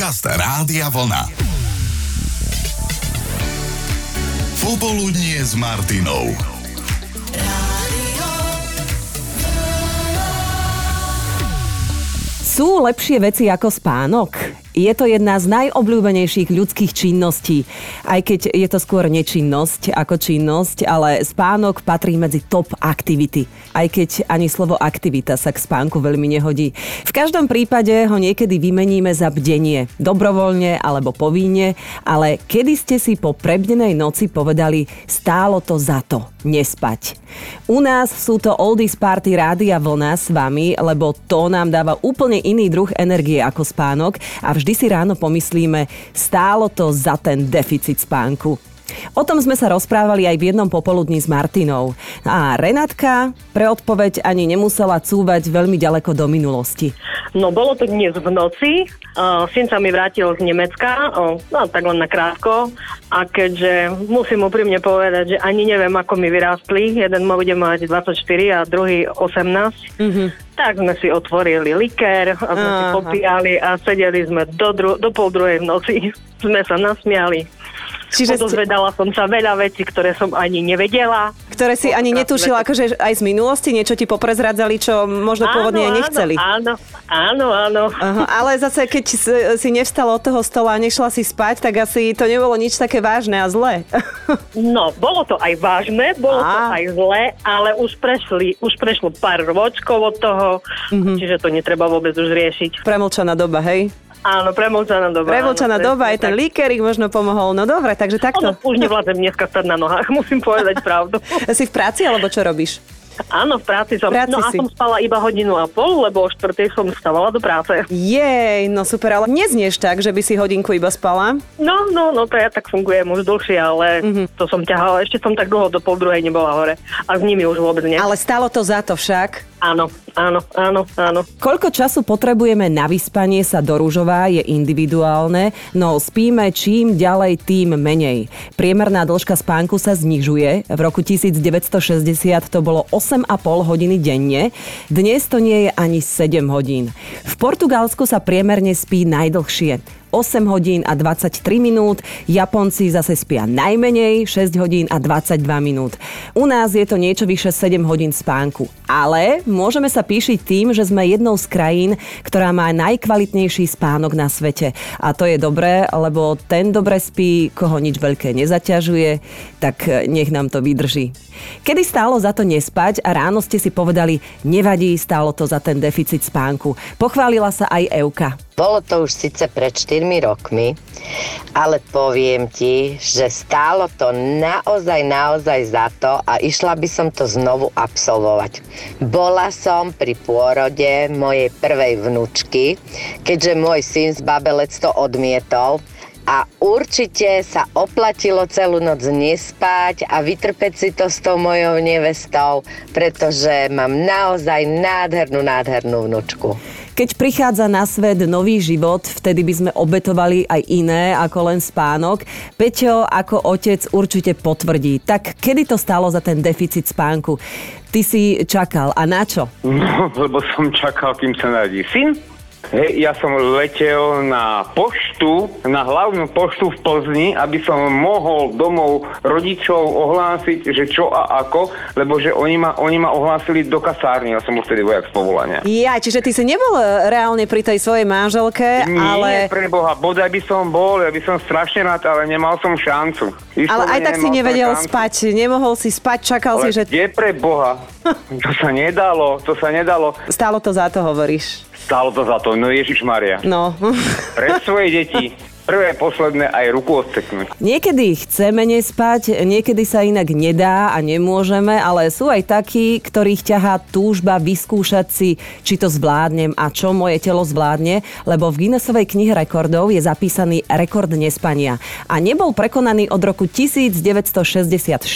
Podcast Rádia Vlna. Popoludnie s Martinou. Sú lepšie veci ako spánok? Je to jedna z najobľúbenejších ľudských činností, aj keď je to skôr nečinnosť ako činnosť, ale spánok patrí medzi top aktivity, aj keď ani slovo aktivita sa k spánku veľmi nehodí. V každom prípade ho niekedy vymeníme za bdenie, dobrovoľne alebo povinne, ale kedy ste si po prebdenej noci povedali, stálo to za to nespať. U nás sú to Oldies Party Rádia Vlna s vami, lebo to nám dáva úplne iný druh energie ako spánok a vždy si ráno pomyslíme, stálo to za ten deficit spánku. O tom sme sa rozprávali aj v jednom popoludní s Martinou. A Renátka pre odpoveď ani nemusela cúvať veľmi ďaleko do minulosti. No bolo to dnes v noci, uh, syn sa mi vrátil z Nemecka, uh, no tak len na krátko a keďže musím úprimne povedať, že ani neviem, ako mi vyrástli, jeden ma bude mať 24 a druhý 18, mm-hmm. tak sme si otvorili likér a sme Aha. si popíjali a sedeli sme do, dru- do pol druhej v noci, sme sa nasmiali Čiže Odozvedala ste... som sa veľa vecí, ktoré som ani nevedela. Ktoré si ani netušila, akože aj z minulosti niečo ti poprezradzali, čo možno áno, pôvodne áno, nechceli. Áno, áno, áno. Aha, ale zase, keď si nevstala od toho stola a nešla si spať, tak asi to nebolo nič také vážne a zlé. No, bolo to aj vážne, bolo a. to aj zlé, ale už prešli, už prešlo pár ročkov od toho, mm-hmm. čiže to netreba vôbec už riešiť. Premlčaná doba, hej? Áno, premlčaná doba. Premlčaná áno, doba, aj ten líkerik možno pomohol. No dobre, takže takto. Ono, už nevládzem dneska stať na nohách, musím povedať pravdu. si v práci, alebo čo robíš? Áno, v práci som. Práci no a si. som spala iba hodinu a pol, lebo o štvrtej som vstávala do práce. Jej, no super, ale neznieš tak, že by si hodinku iba spala? No, no, no, to ja tak fungujem už dlhšie, ale mm-hmm. to som ťahala. Ešte som tak dlho do pol druhej nebola hore. A s nimi už vôbec nie. Ale stalo to za to však? Áno, áno, áno, áno. Koľko času potrebujeme na vyspanie sa do rúžová je individuálne, no spíme čím ďalej, tým menej. Priemerná dĺžka spánku sa znižuje. V roku 1960 to bolo 8,5 hodiny denne. Dnes to nie je ani 7 hodín. V Portugalsku sa priemerne spí najdlhšie. 8 hodín a 23 minút, Japonci zase spia najmenej 6 hodín a 22 minút. U nás je to niečo vyše 7 hodín spánku. Ale môžeme sa píšiť tým, že sme jednou z krajín, ktorá má najkvalitnejší spánok na svete. A to je dobré, lebo ten dobre spí, koho nič veľké nezaťažuje, tak nech nám to vydrží. Kedy stálo za to nespať a ráno ste si povedali, nevadí, stálo to za ten deficit spánku. Pochválila sa aj Euka. Bolo to už síce pred 4 rokmi, ale poviem ti, že stálo to naozaj, naozaj za to a išla by som to znovu absolvovať. Bola som pri pôrode mojej prvej vnúčky, keďže môj syn z Babelec to odmietol, a určite sa oplatilo celú noc nespať a vytrpeť si to s tou mojou nevestou, pretože mám naozaj nádhernú, nádhernú vnúčku. Keď prichádza na svet nový život, vtedy by sme obetovali aj iné ako len spánok. Peťo ako otec určite potvrdí. Tak kedy to stalo za ten deficit spánku? Ty si čakal. A na čo? No, lebo som čakal, kým sa narodí syn Hej, ja som letel na poštu, na hlavnú poštu v Plzni, aby som mohol domov rodičov ohlásiť, že čo a ako, lebo že oni ma, oni ma ohlásili do kasárny, ja som už vtedy vojak z povolania. Ja, čiže ty si nebol e, reálne pri tej svojej manželke, Nie, ale... Nie, pre Boha, bodaj by som bol, ja by som strašne rád, ale nemal som šancu. Isto ale aj tak si nevedel šancu. spať, nemohol si spať, čakal ale si, že... kde pre Boha? to sa nedalo, to sa nedalo. Stálo to za to, hovoríš. Stálo to za to, no Ježiš Maria. No. Pre svoje deti prvé, posledné aj ruku odseknúť. Niekedy chceme nespať, niekedy sa inak nedá a nemôžeme, ale sú aj takí, ktorých ťahá túžba vyskúšať si, či to zvládnem a čo moje telo zvládne, lebo v Guinnessovej knihe rekordov je zapísaný rekord nespania. A nebol prekonaný od roku 1964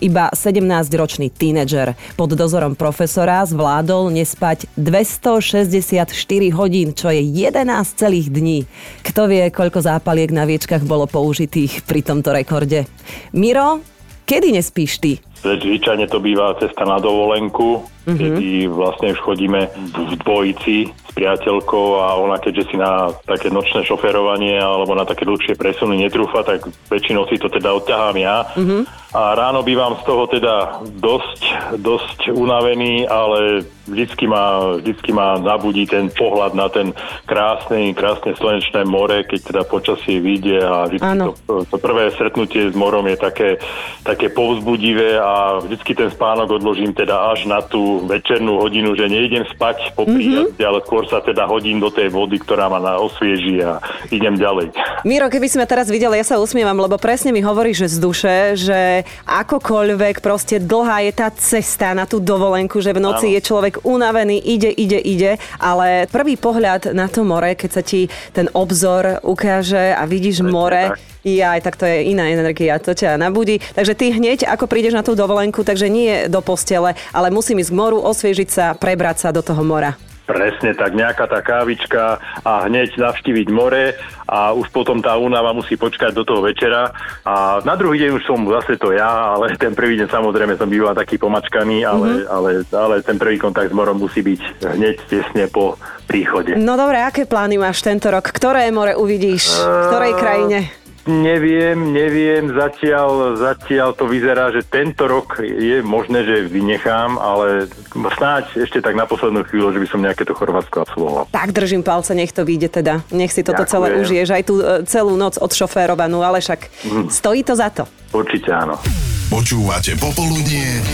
iba 17-ročný tínedžer. Pod dozorom profesora zvládol nespať 264 hodín, čo je 11 celých dní. Kto vie, koľko zápaliek na viečkach bolo použitých pri tomto rekorde. Miro, kedy nespíš ty? Zvyčajne to býva cesta na dovolenku, mm-hmm. kedy vlastne už chodíme v dvojici priateľkou a ona keďže si na také nočné šoferovanie alebo na také dlhšie presuny netrúfa, tak väčšinou si to teda odťahám ja. Mm-hmm a ráno bývam z toho teda dosť, dosť unavený, ale vždycky ma, vždycky ma nabudí ten pohľad na ten krásne, krásne slnečné more, keď teda počasie vyjde a vždycky to, to prvé stretnutie s morom je také, také povzbudivé a vždycky ten spánok odložím teda až na tú večernú hodinu, že nejdem spať po príjazde, mm-hmm. ale skôr sa teda hodím do tej vody, ktorá ma na osvieži a idem ďalej. Miro, keby si ma teraz videl, ja sa usmievam, lebo presne mi hovoríš, že z duše, že akokoľvek proste dlhá je tá cesta na tú dovolenku, že v noci ano. je človek unavený, ide, ide, ide, ale prvý pohľad na to more, keď sa ti ten obzor ukáže a vidíš Prečne more, tak. Ja, aj tak to je iná energia, to ťa nabudí. Takže ty hneď, ako prídeš na tú dovolenku, takže nie do postele, ale musím ísť k moru, osviežiť sa, prebrať sa do toho mora. Presne tak, nejaká tá kávička a hneď navštíviť more a už potom tá únava musí počkať do toho večera a na druhý deň už som zase to ja, ale ten prvý deň samozrejme som býval taký pomačkaný, ale, mm-hmm. ale, ale ten prvý kontakt s morom musí byť hneď tesne po príchode. No dobre, aké plány máš tento rok? Ktoré more uvidíš? V ktorej krajine? Neviem, neviem, zatiaľ, zatiaľ to vyzerá, že tento rok je možné, že vynechám, ale snáď ešte tak na poslednú chvíľu, že by som nejaké to Chorvátsko absolvoval. Tak držím palce, nech to vyjde teda. Nech si toto Ďakujem. celé užiješ, aj tú e, celú noc odšoférovanú, ale však mm. stojí to za to. Určite áno. Počúvate Popoludnie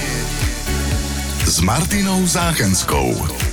s Martinou Záchenskou.